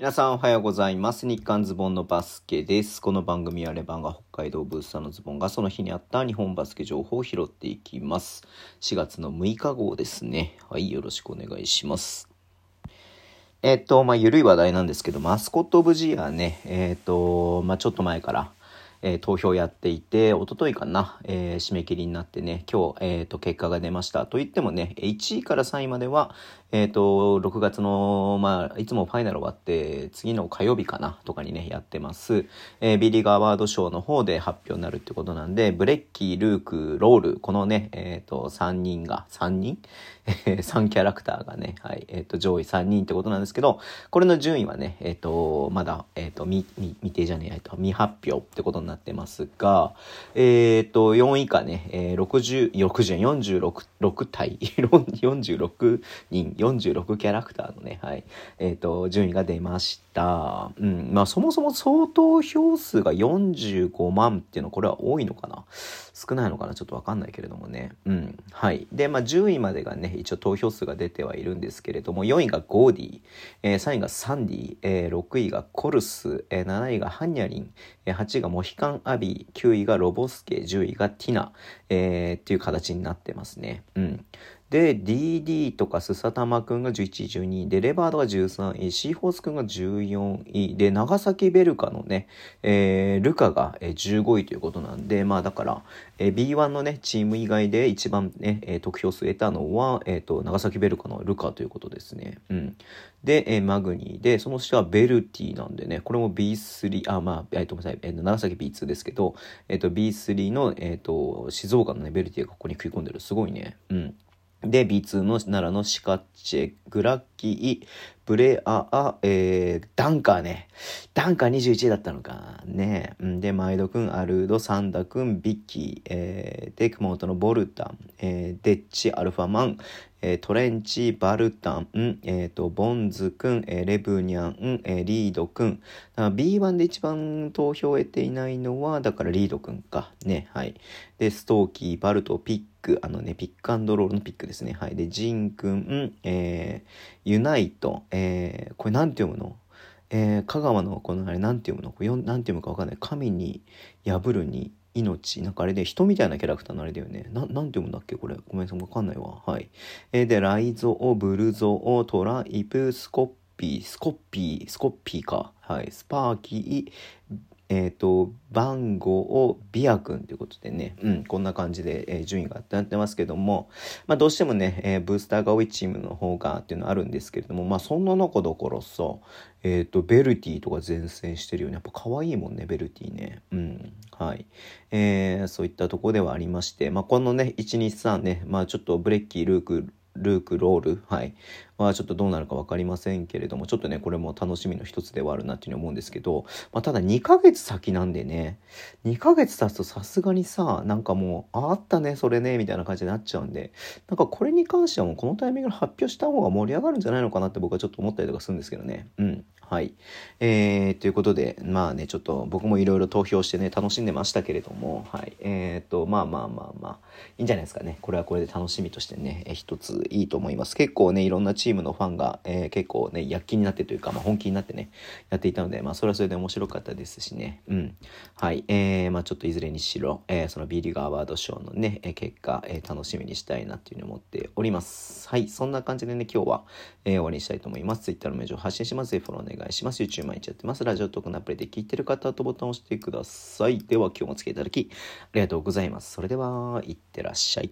皆さんおはようございます。日刊ズボンのバスケです。この番組はレバンが北海道ブースターのズボンがその日にあった日本バスケ情報を拾っていきます。4月の6日号ですね。はい、よろしくお願いします。えっ、と、まあ、ゆるい話題なんですけど、マスコット・オブ・ジアね、えっ、と、まあ、ちょっと前から、えー投票やっていて、一昨日かな、えー締め切りになってね、今日、えっ、と、結果が出ました。と言ってもね、1位から3位までは、えっ、と、6月の、まあ、いつもファイナル終わって、次の火曜日かな、とかにね、やってます。えービリーガーワード賞の方で発表になるってことなんで、ブレッキー、ルーク、ロール、このね、えっ、と、3人が、3人 ?3 キャラクターがね、はい、えっ、と、上位3人ってことなんですけど、これの順位はね、えっ、と、まだ、えっ、と、未、定じゃねえ、と、未発表ってことにななってますが、えっ、と、4位以下ね、えー、60、60、46、6体、46人、46キャラクターのね、はい、えっ、と、順位が出ました。うん、まあ、そもそも総投票数が45万っていうのは、これは多いのかな？少ないのかな？ちょっとわかんないけれどもね。うん。はい。で、まあ、10位までがね、一応投票数が出てはいるんですけれども、4位がゴーディ、えー3位がサンディ、えー6位がコルス、えー7位がハンニャリン、えー8位がモヒカンアビー、9位がロボスケ、10位がティナ、えーっていう形になってますね。うん。で、DD とかスサタマくんが11位、12位。で、レバードが13位。シーホースくんが14位。で、長崎ベルカのね、えールカが15位ということなんで、まあだから、えー B1 のね、チーム以外で一番ね、えー得票数得たのは、えっ、と、長崎ベルカのルカということですね。うん。で、えーマグニーで、その下はベルティなんでね、これも B3、あ、まあ、えっ、と、ごめんなさい、えー長崎 B2 ですけど、えっ、と、B3 の、えっ、と、静岡のね、ベルティがここに食い込んでる。すごいね。うん。で、B2 の奈良のシカッチェ、グラッキー、ブレアア、えー、ダンカーね。ダンカー21位だったのか。ね。うんで、マイドくん、アルード、サンダくん、ビッキー、えー、で、熊本のボルタン、えー、デッチ、アルファマン、えートレンチ、バルタン、えー、と、ボンズくん、えーレブニャン、えーリードくん。だから B1 で一番投票を得ていないのは、だからリードくんか。ね、はい。で、ストーキー、バルト、ピック、あのね、ピックアンドロールのピックですね。はい。で、ジンくん、えーユナイト、えーこれなんて読むの？えー香川のこのあれなんて読むの？これなんて読むかわかんない。神に破るに命。なんかあれで人みたいなキャラクターのあれだよね。ななんて読むんだっけ？これ。ごめんなさい。わかんないわ。はい。えで、ライゾオ、ブルゾオ、トライプ、スコッピー、スコッピー、スコッピーか。はい。スパーキー、えっ、と、番号をビア君ということでね、うん、こんな感じで、えー順位がなってますけども、まあどうしてもね、えーブースターが多いチームの方がっていうのはあるんですけれども、まあそんな中だからさ、えっ、と、ベルティとか前線してるよね。やっぱ可愛いもんね、ベルティね。うん。はい。えーそういったとこではありまして、まあこのね、1、2、3ね、まあちょっとブレッキー、ルーク、ルーク、ロール、はい。はちょっとどうなるか分かりませんけれども、ちょっとね、これも楽しみの一つではあるなっていうふうに思うんですけど、まあ、ただ2ヶ月先なんでね、2ヶ月経つとさすがにさ、なんかもう、ああったね、それね、みたいな感じになっちゃうんで、なんかこれに関してはもうこのタイミングで発表した方が盛り上がるんじゃないのかなって僕はちょっと思ったりとかするんですけどね。うん。はい。えー、ということで、まあね、ちょっと僕もいろいろ投票してね、楽しんでましたけれども、はい。えーと、まあまあまあまあ、いいんじゃないですかね。これはこれで楽しみとしてね、一ついいと思います。結構ね、いろんなチームチームのファンが、えー結構ね、躍起になってというか、まあ本気になってね、やっていたので、まあそれはそれで面白かったですしね。うん。はい。えー、まあちょっといずれにしろ、えーその B リーグアワード賞のね、え結果、えー楽しみにしたいなっていうふうに思っております。はい。そんな感じでね、今日は、えー終わりにしたいと思います。Twitter のメールを発信します。ぜひフォローお願いします。YouTube 毎日やってます。ラジオトークのアプリで聞いてる方とボタンを押してください。では今日もお付き合いいただき、ありがとうございます。それでは、いってらっしゃい。